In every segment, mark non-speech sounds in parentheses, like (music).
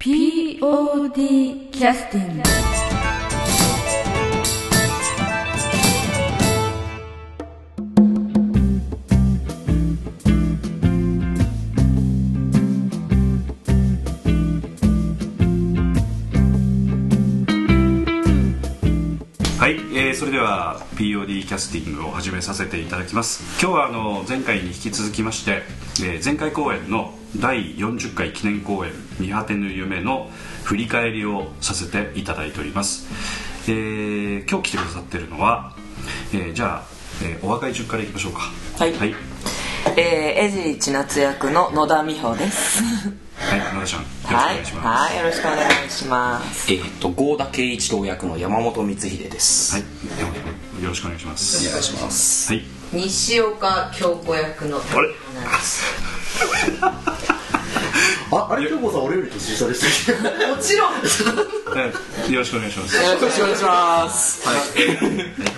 POD キャスティングれでは POD キャスティングを始めさせていただきます。今日はあの前回に引き続きまして、えー前回公演の第40回記念公演「見果てぬ夢」の振り返りをさせていただいております、えー今日来てくださってるのは、えーじゃあ、えーお若い順からいきましょうか。はい。はい、えー、江尻千夏役の野田美穂です。はい、野田ちゃんはい、はい、よろしくお願いします。えーっと郷田圭一郎役の山本光秀です。はい、山本君よろしくお願いしますお願いします。はい西岡京子役のあれ？あ、あれ、京子さん、俺より年下でしたっけ？(laughs) もちろん。えーよろしくお願いしますよろしくお願いします。はい、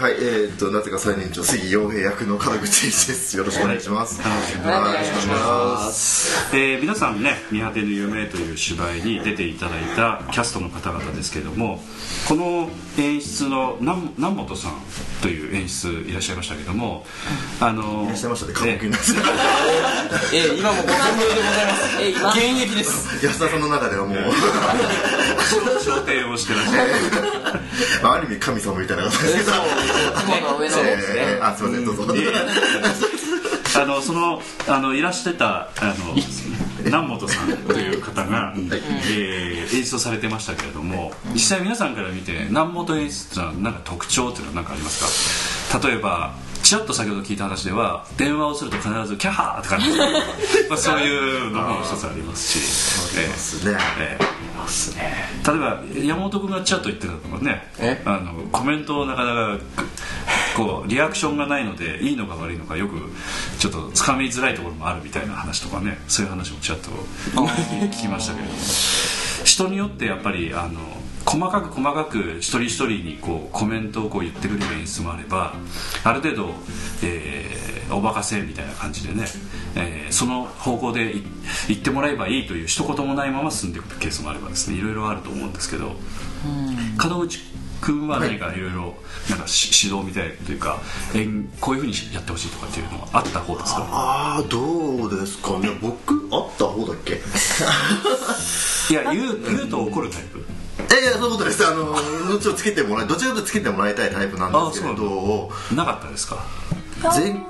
はい、えーっと、なぜか最年長、杉陽平役の門口一です。よろしくお願いします。はいはい、よろしくお願いします。えー皆さんね「見果てぬ夢」という芝居に出ていただいたキャストの方々ですけれどもこの演出の南南本さんという演出いらっしゃいましたけどもあのいらっしゃいましたね、過 (laughs) え酷にな。えー今もご存命でございます。え今？現役です。安田さんの中ではもう、焦点をしてらっしゃる (laughs) ある意味神様みたいな方ですけど。雲の上のですね。えーあ、すみません、どうぞ。あのそのあのいらしてたあの南本さんという方が、えー演出をされてましたけれども実際皆さんから見て南本演出のは何か特徴っていうのは何かありますか？例えばちらっと先ほど聞いた話では電話をすると必ず「キャハー!」って感じ。(laughs) まあそういうのも一つありますし、えーですね。ええ。例えば山本君がちらっと言ってたのはねえ？あのコメントをなかなかこうリアクションがないのでいいのか悪いのかよくちょっとつかみづらいところもあるみたいな話とかねそういう話もちらっと聞きましたけれども。人によってやっぱりあの細かく細かく一人一人にこうコメントをこう言ってくれる演出もあればある程度、えーお任せみたいな感じでね、えーその方向でい言ってもらえばいいという一言もないまま進んでいくケースもあればですねいろいろあると思うんですけど門口君は何かい。ろいろなんかし指導みたいというかこういうふうにやってほしいとかっていうのはあった方ですか？ああ、どうですかね。僕、あった方だっけ？(laughs) いや言う言うと怒るタイプいやいや、そういうことです。あの、もちろんつけてもらい、どちらかとつけてもらいたいタイプなんですけれど、なかったですか？全、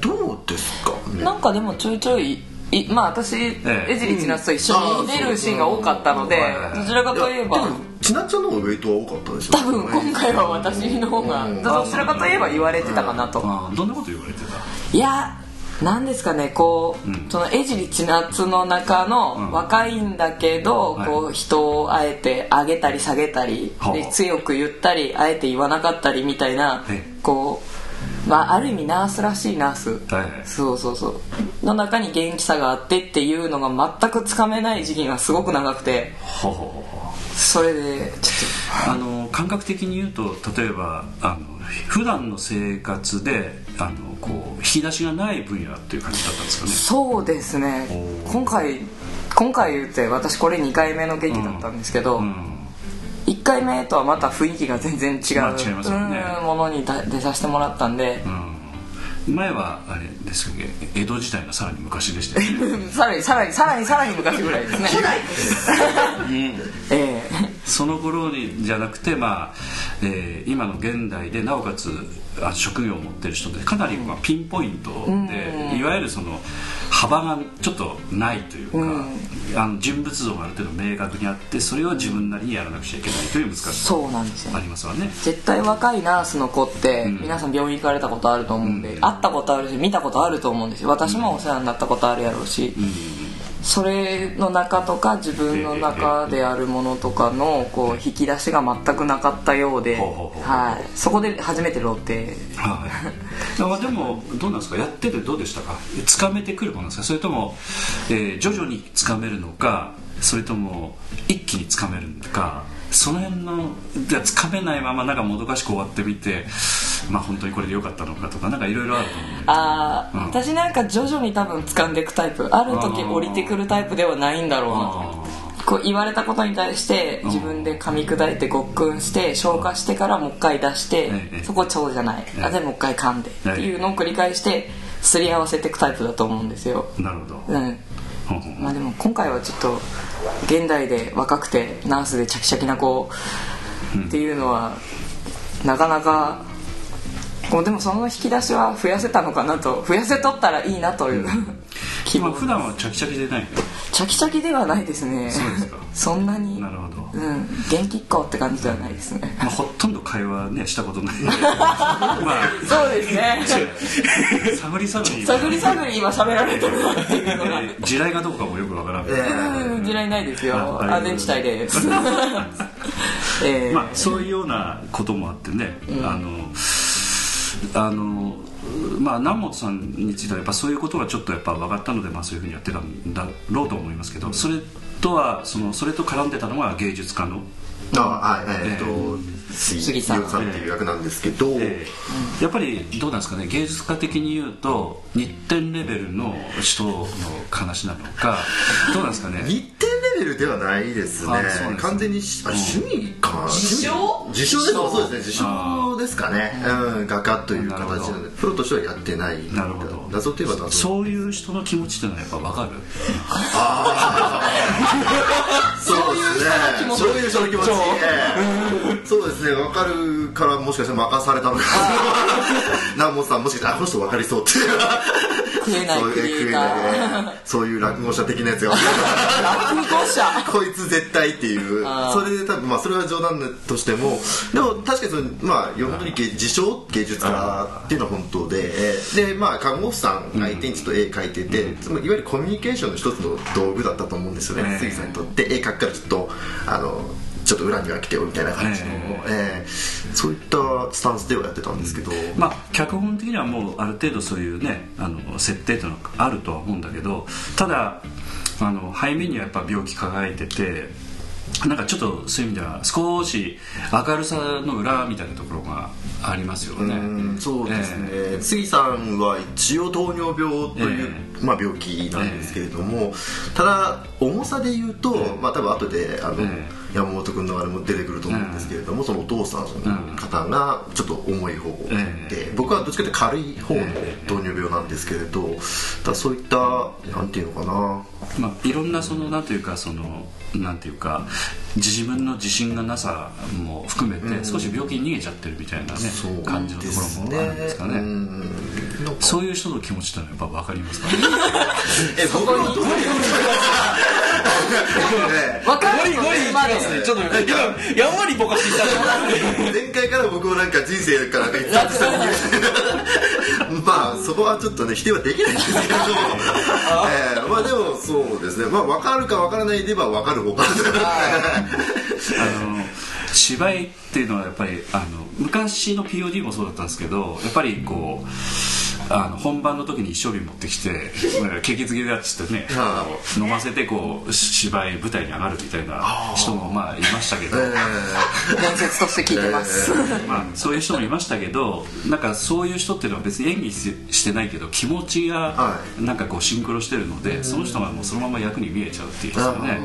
どうですかね？なんかでもちょいちょい。いまあ私、え江尻千夏と一緒に出るシーンが多かったのでどちらかといえば。でも千奈ちゃんの方がウェイトは多かったですよ多分今回は私の方がうん。どちらかといえば言われてたかなと。どんなこと言われてた？いやなんですかねこう、うん。その江尻千夏の中うん。の若いんだけど、はい。こう人をあえて上げたり下げたり、はあで強く言ったりあえて言わなかったりみたいなえこうまあある意味ナースらしいナース、はい。はいそうそうそう。の中に元気さがあってっていうのが全くつかめない時期がすごく長くて。それでちょっうあの感覚的に言うと例えばあの普段の生活であのこう引き出しがない分野っていう感じだったんですかね。とそうですね。今回今回言って私これ2回目の劇だったんですけど、うん。1回目とはまた雰囲気が全然違う、まあ違いますよね。うんものにだ出させてもらったんで、うん、前はあれですっけ？江戸時代のさらに昔でしたよね。(laughs) さらにさらにさらにさらに昔ぐらいですね。(laughs) ええその頃にじゃなくて、まあえー今の現代でなおかつあ職業を持ってる人でかなりまあピンポイントで、いわゆるその幅がちょっとないというか、あの人物像がある程度明確にあってそれを自分なりにやらなくちゃいけないという難しさそうなんですよありますわね。絶対若いナースの子って、ん。皆さん病院行かれたことあると思うんで、うん。会ったことあるし見たことあると思うんですよ。私もお世話になったことあるやろうし、それの中とか自分の中であるものとかのこう引き出しが全くなかったようで、はい、そこで初めてロッテ。はい、まあでもどうなんですか？やっててどうでしたか？つかめてくるものですか？それとも、えー徐々につかめるのかそれとも一気につかめるのか？その辺のじゃつかめないままなんかもどかしく終わってみてまあ本当にこれでよかったのかとかなんかいろいろあると思うんでああ、うん。私なんか徐々に多分掴んでいくタイプある時降りてくるタイプではないんだろうなあとこう言われたことに対して自分で噛み砕いてごっくんして消化してからもう一回出してええそこ腸じゃない。あでもう一回噛んでっていうのを繰り返してすり合わせていくタイプだと思うんですよ。なるほど、うんまあでも今回はちょっと現代で若くてナースでチャキチャキな子っていうのはなかなかこうでもその引き出しは増やせたのかなと増やせとったらいいなという気まあ分普段はチャキチャキでないチャキチャキではないですね。そうですか。そんなに。なるほど、うん。元気っ子って感じではないですね。まあ、ほとんど会話ねしたことない。(laughs) まあそうですね。探り探り探り探り今喋られてるなっていうのが。えー地雷がどこかもよくわからん、うん地雷ないですよ。あ安全地帯です。(laughs) (laughs) えー。まあそういうようなこともあってね、あのあのまあ南本さんについてはやっぱそういうことがちょっとやっぱ分かったので、まあ、そういうふうにやってたんだろうと思いますけどそれとはそのそれと絡んでたのが芸術家のあはいえーっと杉杉さん。さんっていう役なんですけど、えー。やっぱりどうなんですかね芸術家的に言うと日展レベルの人の話なのかどうなんですかね？(laughs) 日展レベルではないですね。ね。完全にしあ趣味かな。自称？自称です。そうですね。自称ですかね。うん画家という形なのでプロとしてはやってない。なるほど。謎といえば謎。そういう人の気持ちっていうのはやっぱ分かる？そうですね。そういう人の気持ち。ええそうですね。分かるからもしかして任されたのか。(laughs) 南本さんもしかしてあこの人分かりそうって食えないそういうクリエイターそういう落語者的なやつが。落語者。こいつ絶対っていう。それで多分まあそれは冗談としてもでも確かにそのまあ本当に芸自称芸術家っていうのは本当ででまあ看護婦さん相手にちょっと絵描いてて、つまりいわゆるコミュニケーションの一つの道具だったと思うんですよね、ええ杉さんにとって。絵描くからちょっとあのちょっと裏には来てよみたいな感じの、ええ。えそういったスタンスではやってたんですけど、まあ脚本的にはもうある程度そういうねあの設定というのがあるとは思うんだけどただあの背面にはやっぱ病気抱えててなんかちょっとそういう意味では少し明るさの裏みたいなところがありますよね。うんそうですね、杉さんは一応糖尿病という、えまあ、病気なんですけれども、ただ重さで言うと、まあ多分後であの、え山本君のあれも出てくると思うんですけれども、そのお父さんの方がちょっと重い方で、え僕はどっちかというと軽い方の糖尿病なんですけれど、ただそういったなんていうのかな。まあ、いろんなそのなんていうかそのなんていうか自分の自信がなさも含めて少し病気に逃げちゃってるみたいなね、そう感じのところもあるんですかね。うん。なんか。そういう人の気持ちってのはやっぱ分かりますか、(laughs) え僕はどういうえわかるゴリゴリまでちょっと今やんわりぼかしていた前回から僕もなんか人生からなんか一発した人間まあそこはちょっとね否定はできないんですけど、えーまあでもそうですね。まあ分かるか分からないで言えば分かる方。かあの芝居っていうのはやっぱりあの昔の POD もそうだったんですけどやっぱりこうあの本番の時に一生瓶持ってきて景気づけだっつってねは飲ませてこう芝居舞台に上がるみたいな人もまあいましたけど、え伝説として聞いてます、(laughs) まあ、そういう人もいましたけどなんかそういう人っていうのは別に演技ししてないけど気持ちがはなんかこうシンクロしてるので、その人がもうそのまま役に見えちゃうっていうんですかね、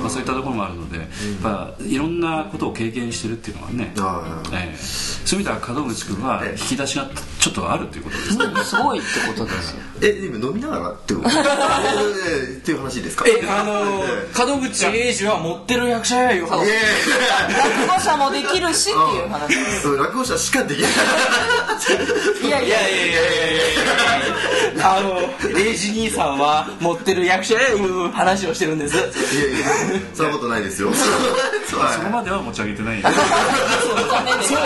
まあ、そういったところもあるので、やっぱいろんなことを経験してるっていうのはね、はええそういう意味では門口君は引き出しがちょっとあるということですね。すごいってことですよ。え今飲みながらってこと？(laughs) えーっていう話ですか？えあのー門口英二は持ってる役者やい落語者もできるしっていう話です。やいや落語者しかできない。いやいやいやいやいや。いやいやあの英二兄さんは持ってる役者やいう話をしてるんです。いやいやそんなことないですよ。そこまでは持ち上げてないそう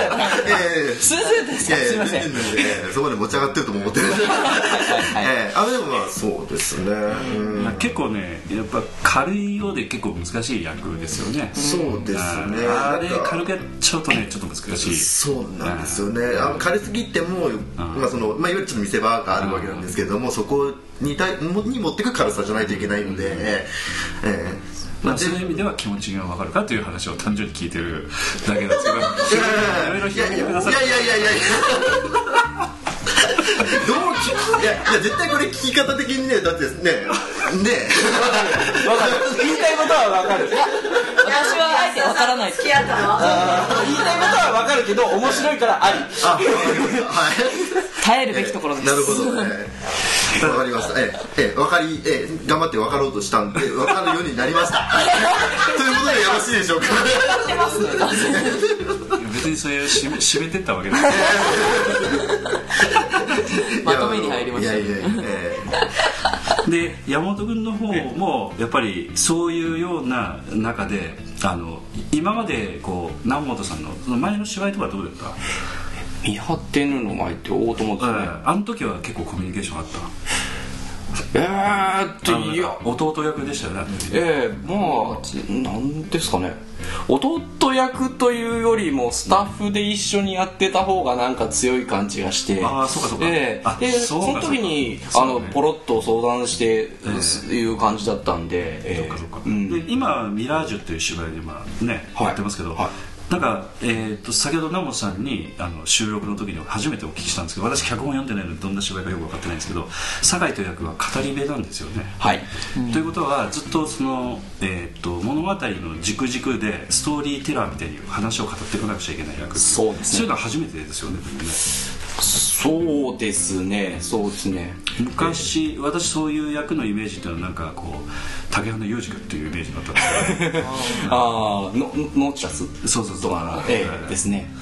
やなええすいませんですいません。全然ねそこまで持ち上がってるとも思って。ない (laughs) ええ。あでもまあそうですね。うん。まあ結構ねやっぱ軽いようで結構難しい役ですよね。そうですね。あれ軽くやっちゃうとねちょっと難しい。そうなんですよね、あの軽すぎても、まあそのまあ、いわゆるちょっと見せ場があるわけなんですけれども、そこに対もに持ってく軽さじゃないといけないので、ええ。まあ、そういう意味では気持ちが分かるかという話を単純に聞いてるだけなんですけど。いやいやいやいやいやいや聞く？いやいや絶対これ聞き方的にねだってねねわかる。言いたいことはわかる。私はあえてわからないです付き合ったの。言いたいことはわかるけど面白いからあり。あはい。耐えるべきところです。なるほど、え (laughs) えわかりました。ええええわかり、ええ頑張って分かろうとしたんで、分かるようになりました。(laughs) ということでよろしいでしょうか。(laughs) 別にそれ締め締めてったわけですまとめに入りましたいやいやいや、えで山本君の方もやっぱりそういうような中であの今までこう南本さんのその前の芝居とかどうだった見張ってぬの前って大友ですね。あの時は結構コミュニケーションあった。えーっといや。弟役でしたよねええまあなんですかね。弟役というよりもスタッフで一緒にやってた方がなんか強い感じがして。あーそうかそうか。ええ。あでその時にあのポロッと相談して、いう感じだったんで、ええ。そうかそうか。うん。で今「ミラージュ」っていう芝居で今ね、はい。やってますけど、はいなんか、えー、と先ほど南本さんにあの収録の時に初めてお聞きしたんですけど私脚本読んでないのでどんな芝居かよく分かってないんですけど酒井という役は語り部なんですよね、はい。ということはずっとその、えー、と物語の軸々でストーリーテラーみたいに話を語っていかなくちゃいけない役そうですね。そういうのは初めてですよねそうですね。そうですね。昔私そういう役のイメージっていうのはなんかこう竹花裕二君っていうイメージだったんですけど (laughs) ああノノーチラスそうそうそう。とかな。ええですね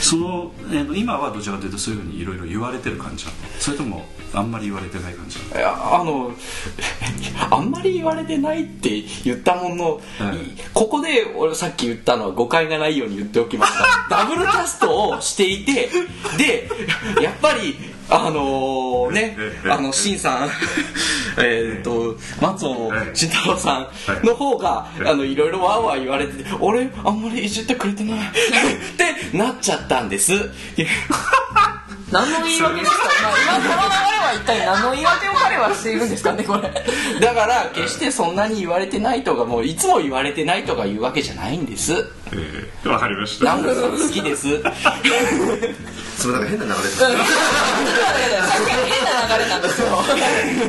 その、えー今はどちらかというとそういうふうにいろいろ言われてる感じなの？それともあんまり言われてない感じなの？いやあの (laughs) あんまり言われてないって言ったものの、はい。いここで俺さっき言ったのは誤解がないように言っておきます。がダブルキャストをしていてでやっぱりあのねあのシンさん。(laughs) えっと松尾慎太郎さんの方があのいろいろわーわー言われてて俺あんまりいじってくれてない。(laughs) ってなっちゃったんです (laughs) 何の言い訳ですか今今この流れは一体何の言い訳を彼はしているんですかねこれ。(laughs) だから決してそんなに言われてないとかもういつも言われてないとか言うわけじゃないんです。えーわかりましナムさん好きです。それなんか変な流れですね。変な流れなんですよ。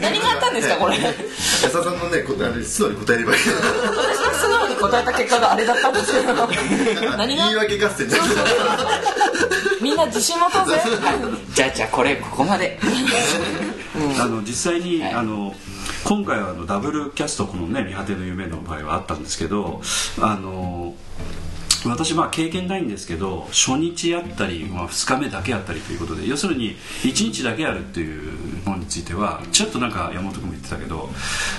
何があったんですかこれ。安田さんのね、こあれ素直に答えればいい。私が素直に答えた結果があれだったんですけど (laughs) 何が？言い訳合戦じゃないみんな自信持とうぜ。じゃあじゃあこれここまで。あの実際に、はい。あの今回はあのダブルキャストこのね「見果ての夢」の場合はあったんですけどあの私まあ経験ないんですけど初日やったり、まあ、2日目だけやったりということで要するに1日だけやるっていうものについてはちょっとなんか山本君も言ってたけど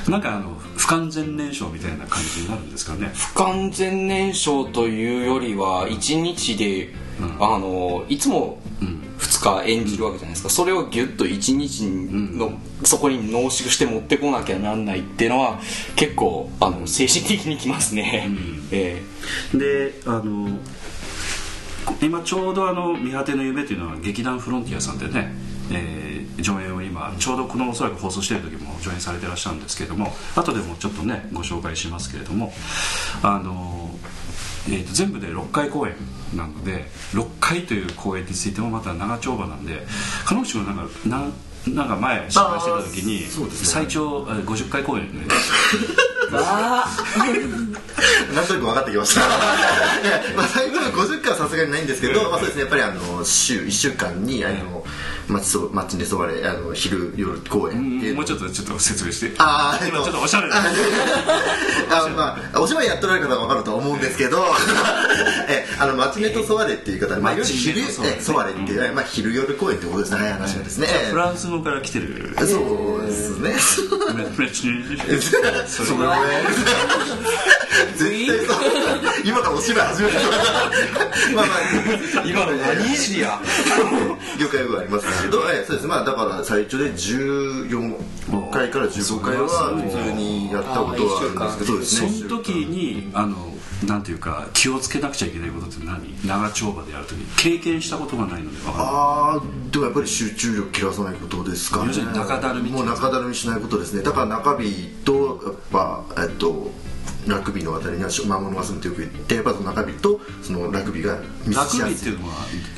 なんかあの不完全燃焼みたいな感じになるんですかね。不完全燃焼というよりは1日で、あのいつも2日演じるわけじゃないですか。それをギュッと1日の、そこに濃縮して持ってこなきゃなんないっていうのは結構あの精神的にきますね、えであの今ちょうどあの「見果ての夢」というのは劇団フロンティアさんでね、えー上演を今ちょうどこのおそらく放送している時も上演されてらっしゃるんですけれども後でもちょっとねご紹介しますけれどもあの、えーと全部で6回公演なので6回という公演についてもまた長丁場なんで彼女がなんかなんなんか前芝居してた時に最長えー50回公演ねなんとなく分かってきました。(laughs) まあ、最初の50回はさすがにないんですけど、まあ、そうですね、やっぱりあの、週、1週間に、あの、街そ、街にそばれ、あの、昼、夜公演ってもうちょっとちょっと説明して。あーえっと今ちょっとおしゃれな。(laughs) あまあ、お芝居やっておられる方は分かると思うんですけど、(laughs) え、あの、マチネとソワレっていう方で、まあ、昼、マチネとソワレえソワレっていう、えまあ、昼夜公演ってことですね、話はですね。フランス語から来てる。そうですね。フレンチそれは絶対そう。今からお芝居始めるまあまあ、え今の何いじりや業界部あります。けど、えそうです。まあだから最長で14回から15回は普通にやったことはあるんですけど。そうですそねの時にあのなんていうか気をつけなくちゃいけないことって何？長丁場でやるとき経験したことがないので分かああでもやっぱり集中力切らさないことですかね。要するに中だるみもう中だるみしないことですね。だから中日とやっぱえっとラグビーのあたりには魔物が住むとよく言ってやっぱその中日とそのラグビーが密ラグビーっていうのは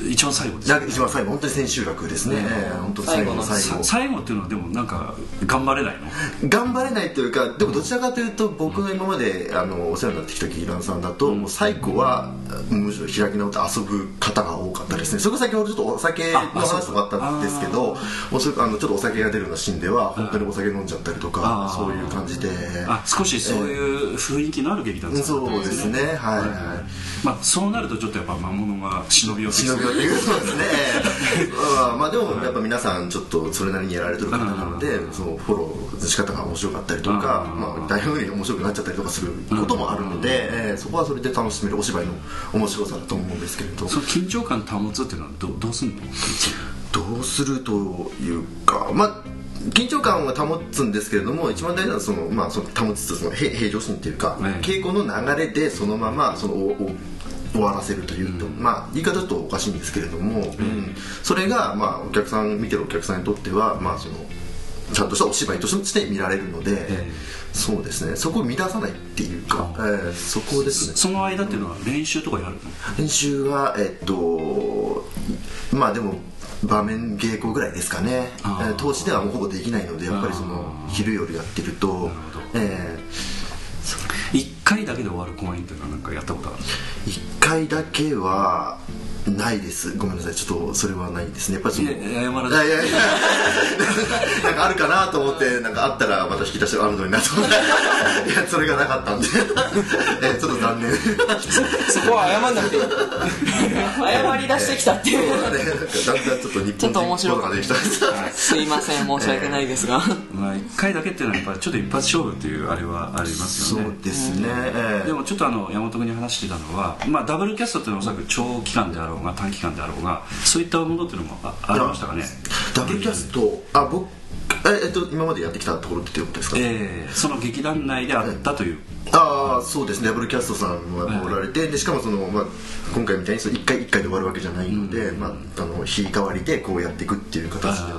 一番最後ですラグ一番最後本当に千秋楽ですね、えー本当最後の最さ後最後。っていうのはでもなんか頑張れないの？頑張れないというかでもどちらかというと僕が今まであのお世話になってきた劇団さんだと、もう最後はむしろ開き直って遊ぶ方が多かったですねそれこそ先ほどちょっとお酒の話とかあったんですけどもうそれあのちょっとお酒が出るようなシーンでは本当にお酒飲んじゃったりとかそういう感じで。あ少しそういう雰囲気のある劇団さんそうですね。はいはい。まあそうなるとちょっとやっぱ魔物が忍び寄って忍び寄っていう。そうですね。うんまあでもやっぱ皆さんちょっとそれなりにやられてる方なのでそのフォローの仕方が面白かったりとかうん。まあ大変に面白くなっちゃったりとかすることもあるのでえーそこはそれで楽しめるお芝居の面白さだと思うんですけれど。その緊張感保つっていうのはどどうすんの？どうするというかまあ緊張感は保つんですけれども一番大事なのはその、まあ、その保つとその平平常心っていうか、ええ稽古の流れでそのままそのおお終わらせるというと、まあ言い方ちょっとおかしいんですけれども、うん。それが、まあ、お客さん見てるお客さんにとっては、まあ、そのちゃんとしたお芝居として見られるので、えそうですね。そこを乱さないっていうか、えーそこですね。その間っていうのは練習とかやるの？練習はえっとまあでも場面稽古ぐらいですかね。投資ではもうほぼできないのでやっぱりその昼夜やってると。なるほど。え一回だけで終わる公演っていうのはなんかやったことある1回だけはないです。ごめんなさい。ちょっとそれはないですね。やっぱりそのいや謝らいないやいやいや。(laughs) なんかあるかなと思ってなんかあったらまた引き出しがあるのになと思って。いやそれがなかったんで。(laughs) えーちょっと残念。そこは謝んなくていい。謝り出してきたっていう。そうね。なんかだんだんちょっと日ちょっと本人面白かったができた。すいません。申し訳ないですが。まあ一回だけっていうのはやっぱりちょっと一発勝負っていうあれはありますそうよねですね、えー。でもちょっとあの山本君に話してたのは、まあ、ダブルキャストっていうのはおそらく長期間であろうが短期間であろうがそういったものっていうのもあありましたかね？ダブルキャストあ僕ええっと今までやってきたところっていうことですか、ええその劇団内であったという、ああそうですね。ダブルキャストさんはおられて、でしかもその、まあ、今回みたいにその1回1回で終わるわけじゃないので、まあ、あの日替わりでこうやっていくっていう形で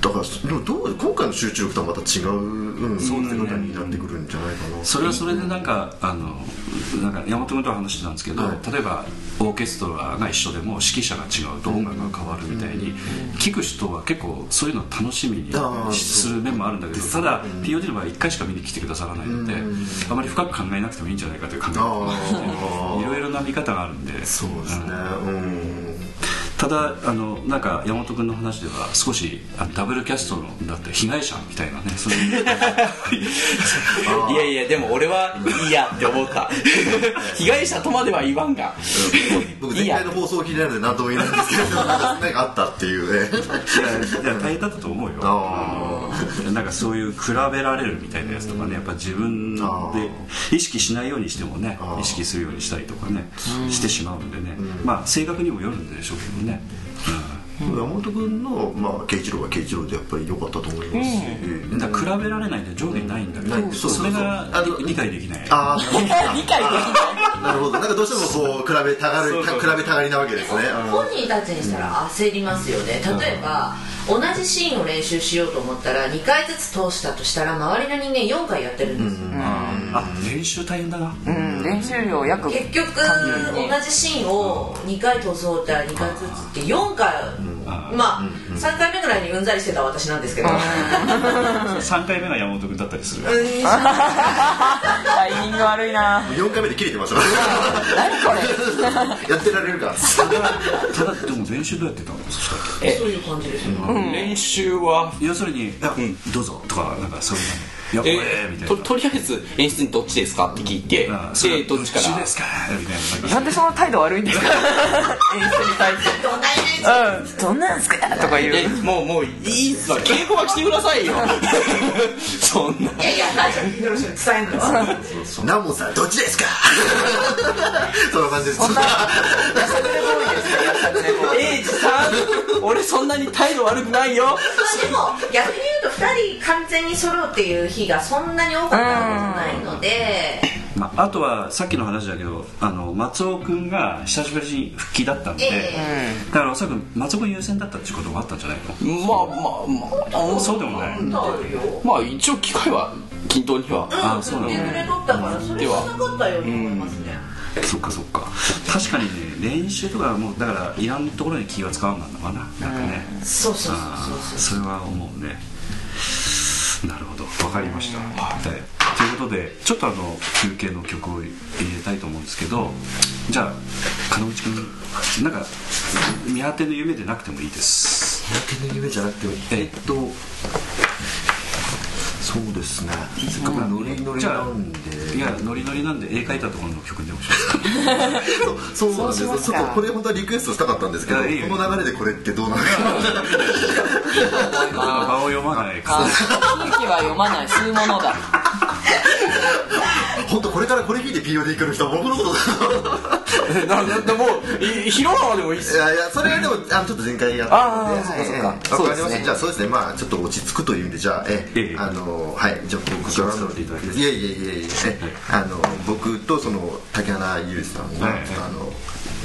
だからどう今回の集中力とはまた違う、うん、そういうことになってくるんじゃないかな。それはそれでなんかあのなんか山本君とは話してたんですけど、はい。例えばオーケストラが一緒でも指揮者が違うと音楽が変わるみたいに、聞く人は結構そういうのを楽しみにする面もあるんだけどただ POD の場合1回しか見に来てくださらないので、あまり深く考えなくてもいいんじゃないかという考えあ (laughs) いろいろな見方があるんで。そうですね。うんただあのなんか山本君の話では少しダブルキャストのだって被害者みたいなねそういう。(laughs) いやいやでも俺はいいやって思った (laughs) 被害者とまでは言わんが。僕前回の放送を聞いてないので何とも言えないんですけどなんかあったっていうね。いや大変だったと思うよ。あ (laughs) なんかそういう比べられるみたいなやつとかねやっぱ自分で意識しないようにしてもね意識するようにしたりとかねしてしまうんでね。まあ性格にもよるんでしょうけどね。山本君の、まあ、慶一郎は慶一郎でやっぱり良かったと思いますし、うん。だから比べられないんで上下ないんだけどそうそれが理理解できない。ああ (laughs) 理解できない。なるほど。なんかどうしてもこう比べたがる比べたがりなわけですね。うん。本人たちにしたら焦りますよね。例えば同じシーンを練習しようと思ったら2回ずつ通したとしたら周りの人間4回やってるんですよ、あ練習大変だな。うん。練習量約結局同じシーンを2回通そうったら2回ずつって4回まあ3回目ぐらいにうんざりしてた私なんですけど。3回目が山本君だったりする。タイミング悪いな。4回目で切れてましたから何これ。やってられるかただでも練習どうやってたのそういう感じですよ。ね練習は？要するに「いやどうぞ」とかなんかそういうの「いやこれ」みたいな。ととりあえず演出にどっちですか？って聞いて。あそれでどっちから？ですか？みたいななんでその態度悪いんですか？演出に対して。どんなイメージうん。どんなんすか？とか言えうもうもういいっすわ稽古は来てくださいよ。(laughs) そんな。いやいやラジオ聞いてる人に伝えるのはナモさんどっちですか？(laughs) そんな感じです。そんなやさぐれボーイですよやさぐ俺そんなに態度悪くないよ。まあでも逆に言うと2人完全に揃うっていう日がそんなに多かったわけじゃないので。まあ、あとはさっきの話だけどあの松尾君が久しぶりに復帰だったんで、えだからおそらく松尾君優先だったっていうこともあったんじゃないの？まあまあまあ。そうでもない。まあ一応機会は均等には。あそうなんだ。手取ったからそれはなかそっかそっか。確かにね練習とかはもうだからいらんところに気が使わんなんのかな。なんかね、そうそうそうあーそうそれは思うね。なるほど。分かりました、はい、ということでちょっとあの休憩の曲を入れたいと思うんですけどじゃあ門口君なんか見当ての夢でなくてもいいです。手の夢じゃなくてもえっとそうですね。せっかくノリノリなんで。いやノリノリなんで絵描いたところの曲にでもしますかそうそうなんですこれ本当はリクエストしたかったんですけどこの流れでこれってどうなるか。(laughs) 場を読まない。空気は読まない。吸うものだこれからこれ聞いて POD 来る人は僕のことだ (laughs) なんでも広川でもいいっいすやいやそれはでもあのちょっと前回やったので。あーそっかそっか。はいわかりました。じゃあそうですね。まあちょっと落ち着くという意味でじゃあええ。えあのはい。じゃあ僕から。いただいやいやいやいやえあの僕とその竹花ゆうさんがはい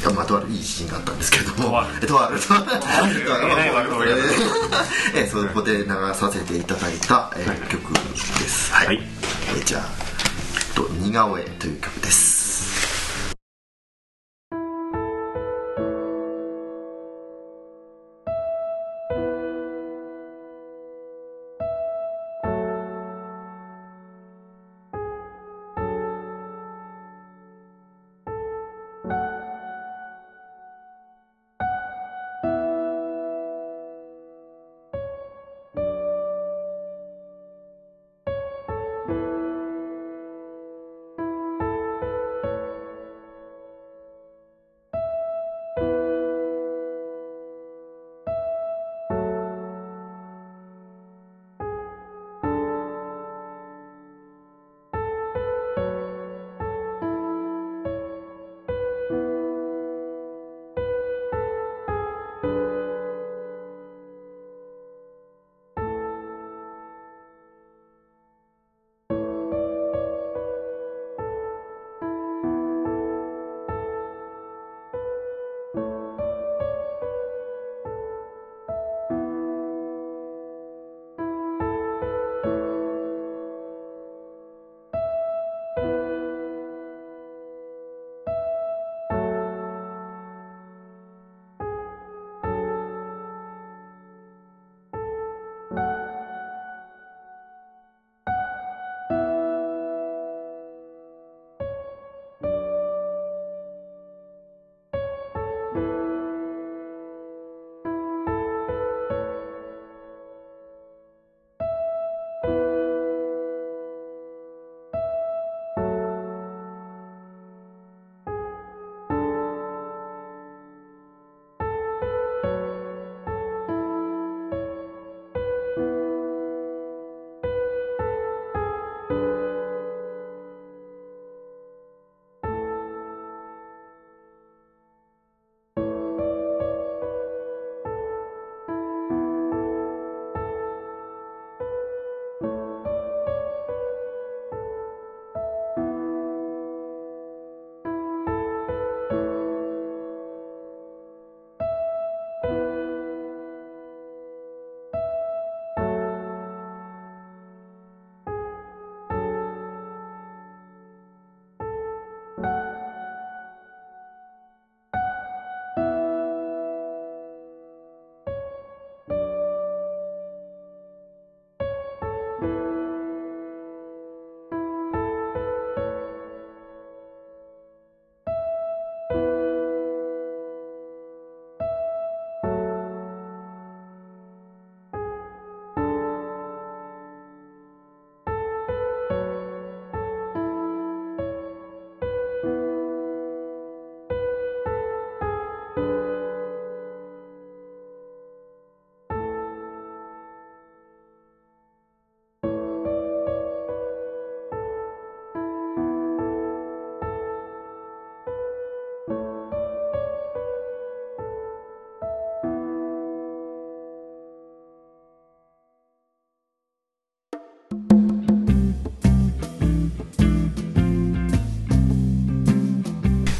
あのまあとあるいいシーンがあったんですけども。とあ (laughs) とある。(laughs) そこで流させていただいたえ曲です。はい。はい。えじゃあえっと似顔絵という曲です。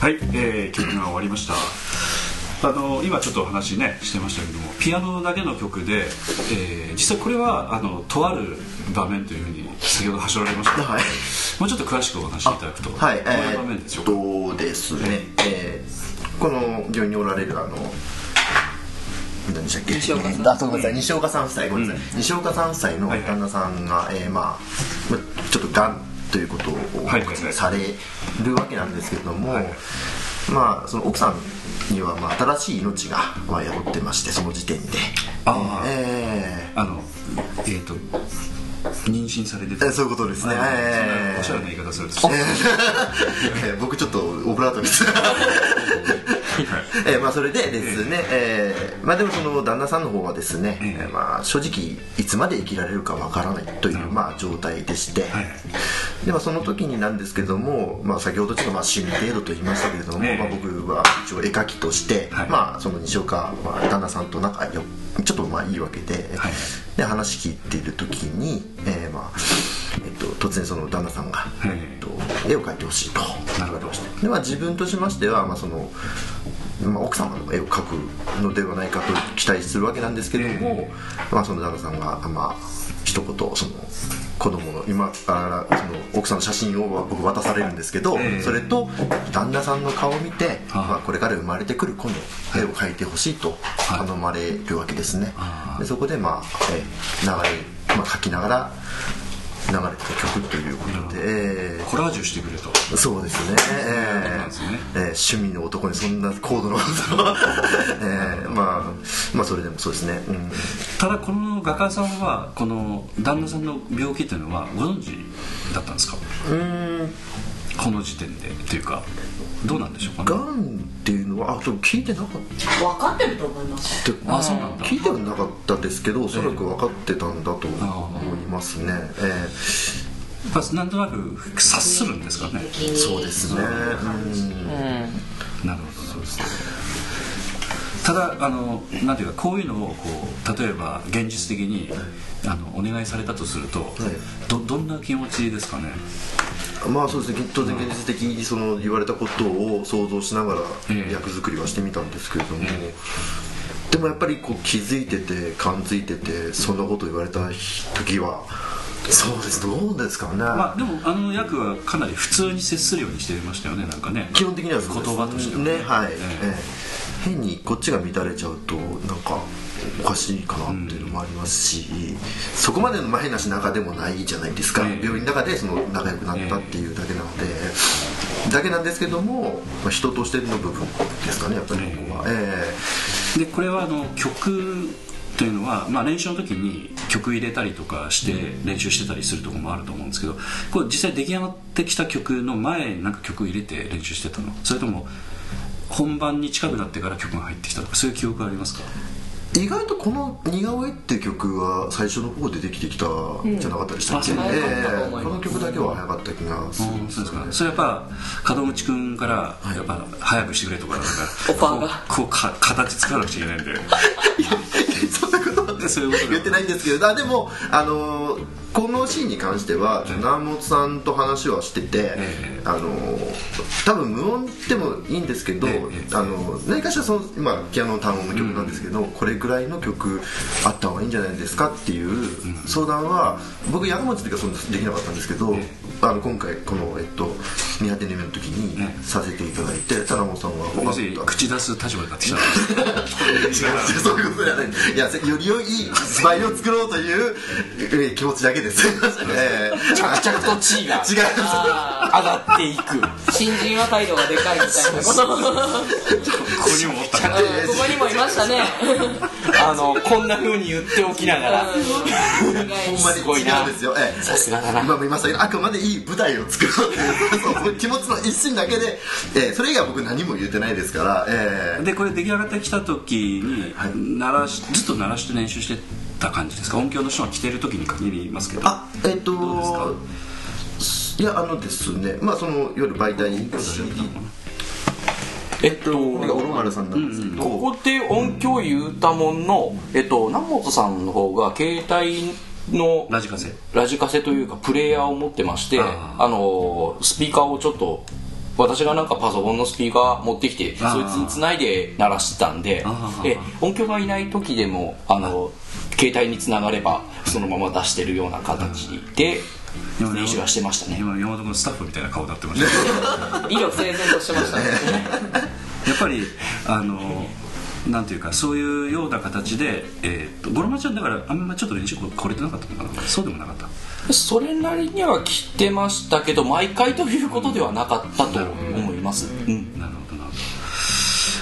はい、えー、曲が終わりました。あの今ちょっとお話ねしてましたけどもピアノだけの曲で、えー実際これはあのとある場面というふうに先ほど走られました。けど、はい。もうちょっと詳しくお話しいただくとはい、どういうえ場面でしょうか、ー、っとですね、えーこの病院におられるあの何でしたっけ？西岡さん。あごめんなさい。西岡さん夫妻ごめんなさい、西岡さん夫妻の旦那さんが、えーまあまあちょっとがんということをはいはいはい。されるわけなんですけれども、はい。まあその奥さんにはまあ新しい命がまあ宿ってましてその時点で。あーえーあのえっ、と妊娠されてえーそういうことですね。えーおしゃれな言い方すると。えー (laughs) 僕ちょっとオブラートですえーまあそれでですね、えーまあでもその旦那さんの方はですね、ええ。えーまあ正直いつまで生きられるかわからないという、まあ状態でして、はい。でまあその時になんですけども、まあ、先ほどちょっとまあ趣味程度と言いましたけれども、ええ。まあ、僕は一応絵描きとして、はい。まあその西岡、まあ、旦那さんと仲良ちょっとまあいいわけで,、はい。で話聞いている時に、えーまあえっと、突然その旦那さんが、ええ。っと、絵を描いてほしいと。言われましてで、まあ、自分としましては、まあそのまあ、奥様の絵を描くのではないかと期待するわけなんですけれども、えまあ、その旦那さんが、まあ、一言その子供の今あその奥さんの写真を僕渡されるんですけど、ええ。それと旦那さんの顔を見て、まあ、これから生まれてくる子の絵を描いてほしいとはい。頼まれるわけですね、でそこで、まあえー流れ、まあ、描きながら流れてた曲ということで、えーコラージュしてくれと。そうですね、えーね。えー趣味の男にそんな高度なことは、(laughs) えーまあ、まあそれでもそうですね、うん、ただこの画家さんはこの旦那さんの病気っていうのはご存知だったんですか？うーん。この時点でっていうかどうなんでしょうかね。がんっていうのはあでも聞いてなかった。分かってると思います。ってあそうなんだ。聞いてはなかったですけどおそらく分かってたんだと思いますね、えやっぱなんとなく察するんですかね。ーそうですね、うん。なるほど。そうですね。ただあのなんていうかこういうのをこう例えば現実的にあのお願いされたとすると、どどんな気持ちですかねまあそうですね当然現実的にその言われたことを想像しながらええ役作りはしてみたんですけれども、でもやっぱりこう気づいてて感づいててそんなこと言われた時はそうですどうですかね、まあでもあの役はかなり普通に接するようにしてましたよねなんかね。基本的にはそうです。言葉としてはねはい、ええ。ええ。変にこっちが乱れちゃうとなんかおかしいかなっていうのもありますし、そこまでのまあ変なし仲でもないじゃないですか、ええ。病院の中でその仲良くなったっていうだけなので、だけなんですけども、まあ、人としての部分ですかねやっぱりここは、えでこれはあの曲というのは、まあ、練習の時に曲入れたりとかして練習してたりするところもあると思うんですけどこれ実際出来上がってきた曲の前になんか曲入れて練習してたの？それとも本番に近くなってから曲が入ってきたとかそういう記憶ありますか？え意外とこの「似顔絵」って曲は最初の方でできてきたじゃなかったでしたっけ、うん。この曲だけは早かった気がするうんそうですかそれやっぱ門口君からやっぱ早くしてくれとかなんかオファーが？こうか形作らなくちゃいけないんで (laughs) そんなことはそういうこと言ってないんですけど。あでもあのーこのシーンに関しては南本さんと話はしてて、ええ。あのー多分無音でもいいんですけど、ええ。あの何かしらその今ピアノの単音の曲なんですけど、これぐらいの曲あった方がいいんじゃないですかっていう相談は僕山持ちの時はそんなできなかったんですけど、あの今回このえっと「見果て夢」の時にええ。させていただいて田中さんは口出す立場になってきた。(laughs) そういうことじゃない。いやより良い芝居を作ろうというえー気持ちだけです、(laughs) えー着々と地位が違います。上がっていく。新人は態度がでかいみたいなこと。ここにもおったここにもいましたね。(laughs) あのこんな風に言っておきながら。ほんまにす。ごいな。違うんでさすがだな。今も言いましたけどあくまでいい舞台を作ろうという気持ちの一心だけで、ええそれ以外は僕何も言ってないですから、ええ。でこれ出来上がってきた時に、鳴らしずっと鳴らして練習してた感じですか？音響の人が来てる時に限りますけど。あえっ、とどいやあのですねまあその夜媒体にえっとこれがオロマルさんなんですけど、ここで音響言うたもんの、えっと、南本さんの方が携帯のラジカセ。ラジカセというかプレイヤーを持ってましてあのスピーカーをちょっと私がなんかパソコンのスピーカー持ってきてそいつにつないで鳴らしてたんでえ音響がいない時でもあの携帯につながればそのまま出してるような形で今練習はしてましたね。今山本君スタッフみたいな顔になってましたけど色整然としてましたね (laughs) やっぱりあのなんていうかそういうような形で、えー、とゴロマちゃんだからあんまちょっと練習これてなかったのかな。そうでもなかった。それなりには来てましたけど毎回ということではなかったと思います、うん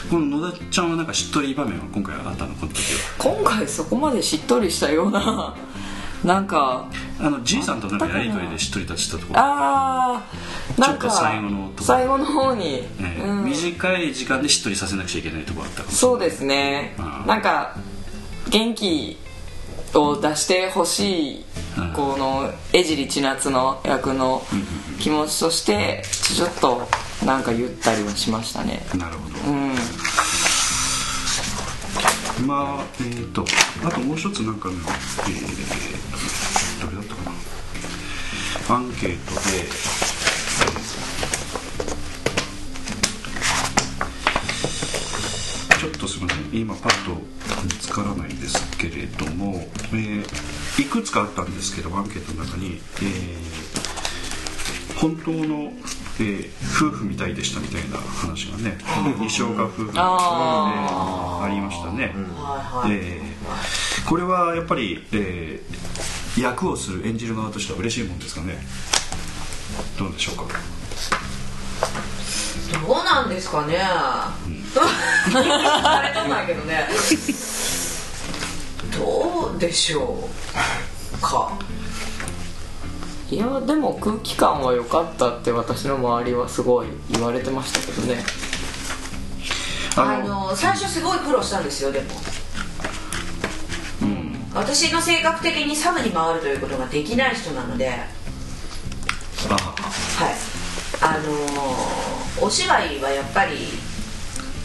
この野田ちゃんはなんかしっとり場面は今回あったのこの時は。今回そこまでしっとりしたようななんかあのじいさんとなんかやりとりでしっとり立ちしたとこ。ろ、あーなんか最後の最後の方に、えーうん。短い時間でしっとりさせなくちゃいけないところあったかもそうですね。うん。なんか元気を出してほしいうん。この江尻千夏の役の気持ちとしてちょっとなんか言ったりはしましたね。なるほど。うん。まあえー、とあともう一つなんかね、えー、どれだったかな。アンケートでちょっとすみません。今パッと見つからないんですけれども、えーいくつかあったんですけどアンケートの中に、えー本当の、えー夫婦みたいでしたみたいな話がね西岡夫婦ああありましたね、はいはい。えーこれはやっぱり、えー役をする演じる側としては嬉しいもんですかね。どうでしょうか。どうなんですかね。(laughs) あれとないけどね。どうでしょうかいやでも空気感は良かったって私の周りはすごい言われてましたけどね。あの最初すごい苦労したんですよでも、私の性格的にサブに回るということができない人なので。はい。ああのお芝居はやっぱり。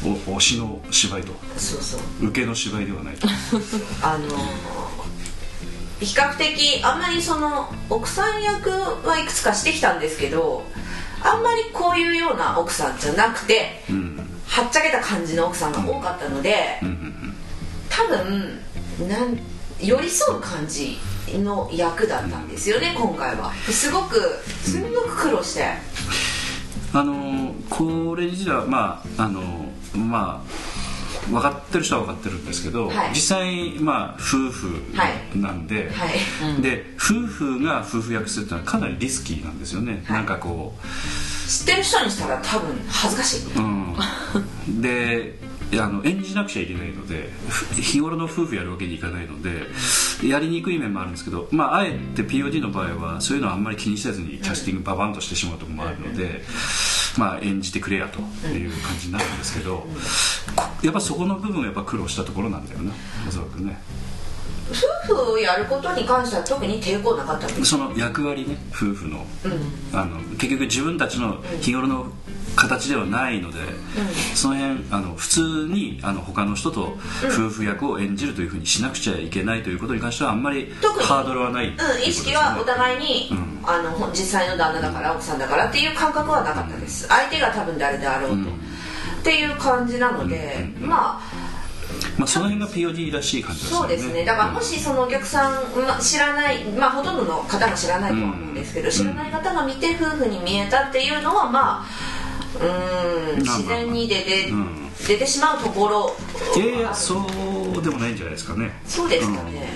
お推しの芝居と。そうそう。受けの芝居ではないと。(laughs) あの比較的あんまりその奥さん役はいくつかしてきたんですけどあんまりこういうような奥さんじゃなくて、うんはっちゃけた感じの奥さんが多かったので、うん多分なん寄り添う感じの役だったんですよね、今回は。すごくすごく苦労して、あのこれ自体はまああのまあ分かってる人は分かってるんですけど、はい。実際まあ夫婦なんで、はい。で夫婦が夫婦役するってのはかなりリスキーなんですよね、はい。なんかこ知ってる人にしたら多分恥ずかしい、う、うん、であの演じなくちゃいけないのでふ日頃の夫婦やるわけにいかないのでやりにくい面もあるんですけど、まあ、あえて POD の場合はそういうのはあんまり気にせずにキャスティングババンとしてしまうところもあるので、まあ、演じてくれやという感じになるんですけどこやっぱそこの部分はやっぱ苦労したところなんだよなおそらくね。夫婦をやることに関しては特に抵抗なかったその役割ね夫婦の,、うん。あの結局自分たちの日頃の形ではないので、その辺あの普通にあの他の人と夫婦役を演じるというふうにしなくちゃいけないということに関してはあんまりハードルはないっていうん、意識はお互いに、うん。あの実際の旦那だから奥さんだからっていう感覚はなかったです。相手が多分誰であろうと、うんっていう感じなので、まあまあ、その辺が POD らしい感じですよね。そうですね。だからもしそのお客さん、まあ、知らないまあほとんどの方が知らないとは思うんですけど、知らない方が見て夫婦に見えたっていうのはまあうーん自然に出て、うん。出てしまうところいやいやそうでもないんじゃないですかね。そうですかね、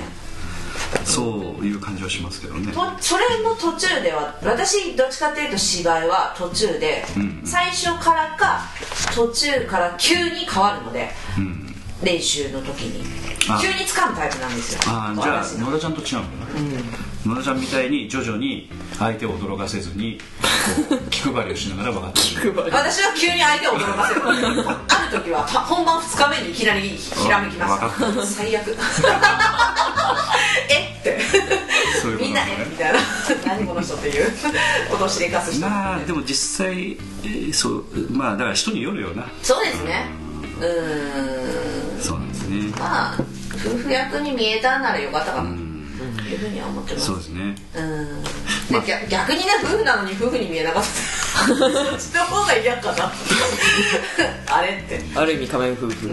そういう感じはしますけどね。とそれも途中では私どっちかっていうと芝居は途中で、うん最初からか途中から急に変わるのでうん。練習の時に。あ。急に掴むタイプなんですよ。ああじゃあ野田ちゃんと違うんだな、野田ちゃんみたいに徐々に相手を驚かせずに (laughs) 気配りをしながら分かってくる。私は急に相手を驚かせる。(laughs) ある時はた本番2日目にいきなりひらめきまわかした。最悪 (laughs) え？って。そういうことみんなえ？みたいな。何この人っていう脅しでかす人まあでも実際、えーそうまあだから人によるよな。そうですね。うーん。そうなんですね。まあ夫婦役に見えたんならよかったかな。というふうには思ってます。そうですね。うん。で逆逆にね夫婦なのに夫婦に見えなかった。そっちの方が嫌かな。(laughs) あれって。ある意味仮面夫婦、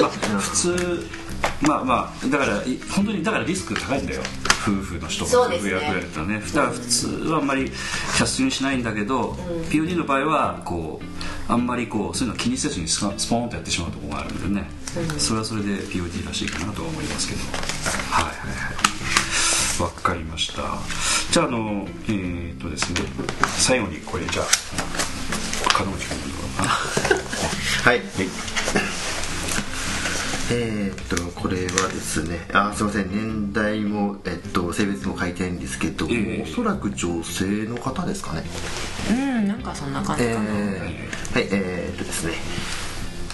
まあ、普通まあまあだからい本当にだからリスク高いんだよ。夫婦の人がね。婦役やるとね。だから普通はあんまりキャにしないんだけど、POD の場合はこうあんまりこうそういうの気にせずにスカスポーンとやってしまうところがあるんでね、それはそれで POD らしいかなとは思いますけど。はいはいはい。わかりました。じゃああのえー、っとですね。最後にこれじゃあ門口君のところかな。(laughs) はい、えーっとこれはですねあすいません。年代も、えっと、性別も書いてないんですけど、ええ。おそらく女性の方ですかね。うんなんかそんな感じえーかな、はいえーっとですね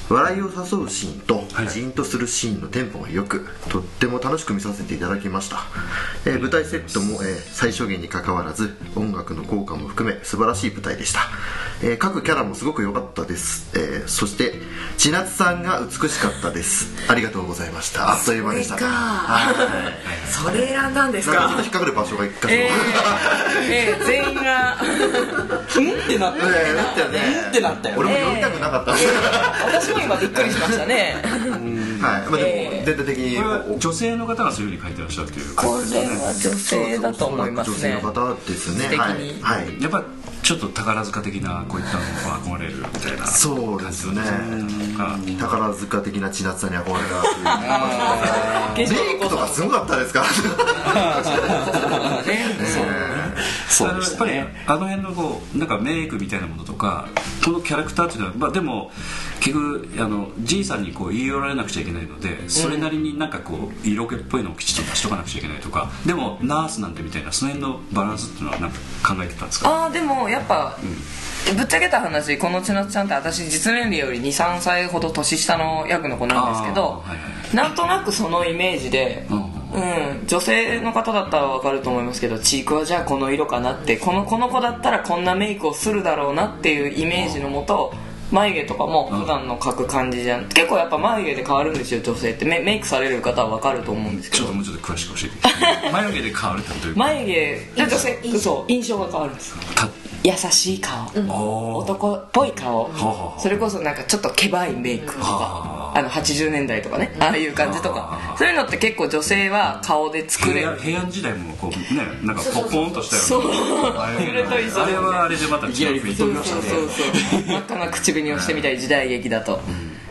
笑いを誘うシーンとはい。ジーンとするシーンのテンポがよくとっても楽しく見させていただきました、えー舞台セットも、えー最小限にかかわらず音楽の効果も含め素晴らしい舞台でした、えー各キャラもすごく良かったです、えーそして千夏さんが美しかったです。ありがとうございました。あっという間でした。それか。はい。それ選んだんですか？ちょっかと引っかかる場所が一箇所、えー、えー、全員が。(laughs) うんってなったよえーだったよね。うんってなったよ俺も読みたくなかった、(laughs) 私も今びっくりしましたねはい。まあ、でもえー。全体的に女性の方がそういうふうに書いてらっしゃるというこれは女性だと思いますね。女性の方ですね。はい、はい。やっぱちょっと宝塚的なこういったのを憧れるみたいなそうですね。あ宝塚的な千夏さんに憧れたというメイクとかすごかったですから (laughs) (laughs) そうでっぱりねあの辺のこうなんかメイクみたいなものとかこのキャラクターっていうのは、まあ、でも結局あのじいさんにこう言い寄られなくちゃいけないのでそれなりになんかこう色気っぽいのをきちっと出しとかなくちゃいけないとかでもナースなんてみたいなその辺のバランスっていうのはなんか考えてたんですか？ああでもやっぱ、ぶっちゃけた話この千夏ちゃんって私実年齢より23歳ほど年下の役の子なんですけど、はいはい。なんとなくそのイメージで、うんうん、女性の方だったら分かると思いますけどチークはじゃあこの色かなって。このこの子だったらこんなメイクをするだろうなっていうイメージのもと眉毛とかも普段の描く感じじゃん。結構やっぱ眉毛で変わるんですよ女性って。メメイクされる方は分かると思うんですけど。ちょっともうちょっと詳しく教えて眉毛で変わるってどういう眉毛で女性そう印象が変わるんです。た優しい顔、おー。男っぽい顔、それこそなんかちょっとケバいメイクとか、はあの80年代とかね。ああいう感じとか。はあそういうのって結構女性は顔で作れる。平安平安時代もこうねなんかポッポンとしたそう。ようなそれと一緒であれはあれでまた違う雰囲気そうそうそうそう。真っ赤な口紅をしてみたい時代劇だと、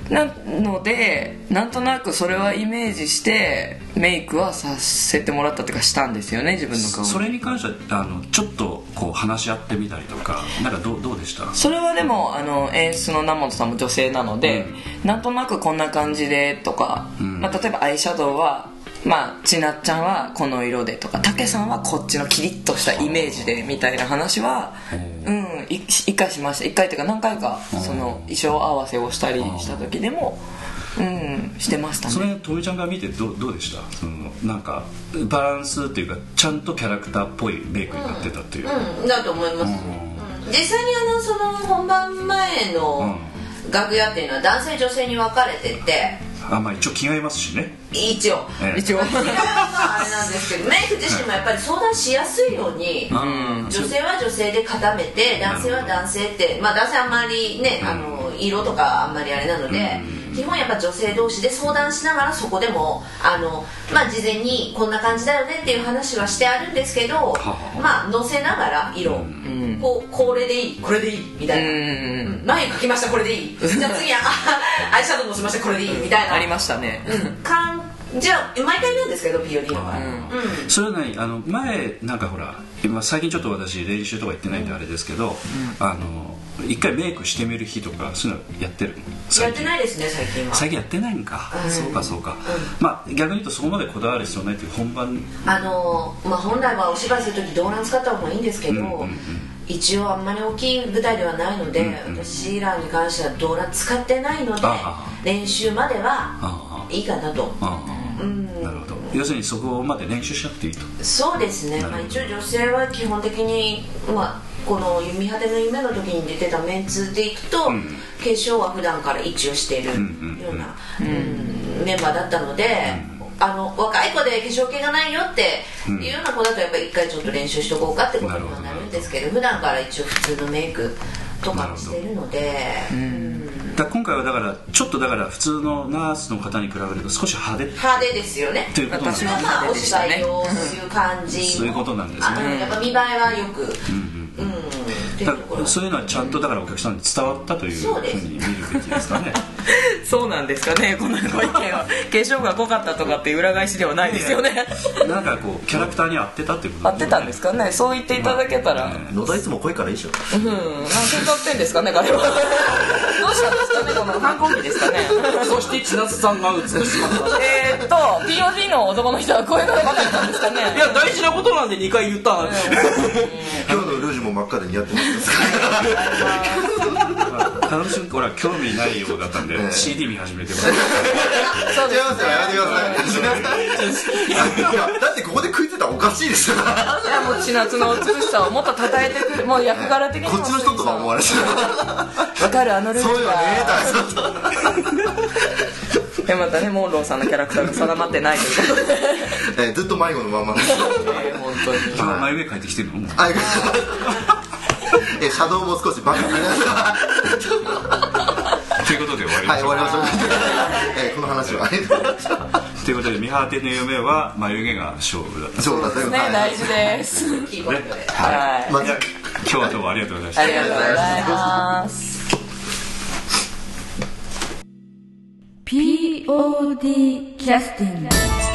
なのでなんとなくそれはイメージしてメイクはさせてもらったっていうかしたんですよね自分の顔。にそれに関してはあのちょっとこう話し合ってみたりとかなんかどうどうでした？それはでもあの演出の南本さんも女性なので、なんとなくこんな感じでとか、ん。まあ、例えばアイシャドウはまあ、ちなっちゃんはこの色でとかたけさんはこっちのキリッとしたイメージでみたいな話はうんい一回しました。一回っていうか何回かその衣装合わせをしたりした時でもうんしてましたそねれとみちゃんが見てどうどうでした？そのなんかバランスっていうかちゃんとキャラクターっぽいメイクになってたっていう、うんだと思います、うん。実際にあのその本番前の楽屋っていうのは男性女性に分かれてて。あまあ一応着替えますしね一応。ええ。一応。まあれなんですけどメイク自身もやっぱり相談しやすいようにうん。女性は女性で固めて男性は男性ってまあ男性あんまりねあの色とかあんまりあれなので基本やっぱ女性同士で相談しながらそこでもあのまあ事前にこんな感じだよねっていう話はしてあるんですけどはまあ乗せながら色。こうこれでいい。これでいい。みたいな。うん眉描きましたこれでいい。じゃあ次はあアイシャドウのせましたこれでいい。みたいな。ありましたね。うん。感じゃあ毎回なんですけど POD の場合うん。それは何あの前なんかほら今最近ちょっと私練習とか行ってないんであれですけど、あの一回メイクしてみる日とかそういうのやってる？やってないですね最近は。最近やってないんか、うん。そうかそうか、まあ逆に言うとそこまでこだわる必要ないっていう本番。あのまあ本来はお芝居する時動乱使った方がいいんですけど、うんうんうん。一応あんまり大きい舞台ではないので、うんうん私らに関しては動乱使ってないのであ練習まではあいいかなとなるほど。要するにそこまで練習しなくていいと。そうですね、まあ、一応女性は基本的に、まあ、この「弓果ての夢」の時に出てたメンツでいくと、うん。化粧は普段から一応しているよんうんうな、うんメンバーだったので、あの若い子で化粧気がないよっていうような子だとやっぱり一回ちょっと練習しとこうかってことにはなるんですけど普段から一応普通のメイクとかもしてるのでうんだ今回はだからちょっとだから普通のナースの方に比べると少し派手。っ派手ですよね。ていうことなんですね私はまあお芝居をそういう感じそういうことなんですね。やっぱ見栄えはよく。うんうだところそういうのはちゃんとだからお客さんに伝わったというふそうに見るべきですかね。(laughs) そうなんですかねこのご意見は。(laughs) 化粧が濃かったとかっていう裏返しではないですよね。(laughs) なんかこうキャラクターに合ってたっていうこと合ってたんですかね。そう言っていただけたら、野田いつも濃いからいいでしょ。うん。何喧嘩売ってんですかね彼は。どうしたんですかねこの反抗期ですかね。そして千夏さんが美しかった。えーっと POD の男の人はこういうのばっかりったんですかね。いや大事なことなんで2回言ったんです今日のも真っ赤で似合ってます。楽しみほら興味ないようだったんで、ええ。CD 見始めてもそうです違いますよやめてくださいいやだってここで食いついたらおかしいですよ。いやもう千夏の美しさをもっと称えてくるもう役柄的にもこっちの人とか思われてるわかるあのルールそうよね (laughs) でまたねモンローさんのキャラクターが定まってないという。ことでえーずっと迷子のまんまですえー本当に。今眉毛描いてきてるの？あ (laughs) えーシャドウも少しバカになりました。ということで終わりまはいしょう終わりましょう。えーこの話は。ありがとうございましたということで見果ての夢は眉毛が勝負だった。そうだね大事ですキーポイントではい。まず。いや今日はどうもありがとうございました。ありがとうございます POD キャスティング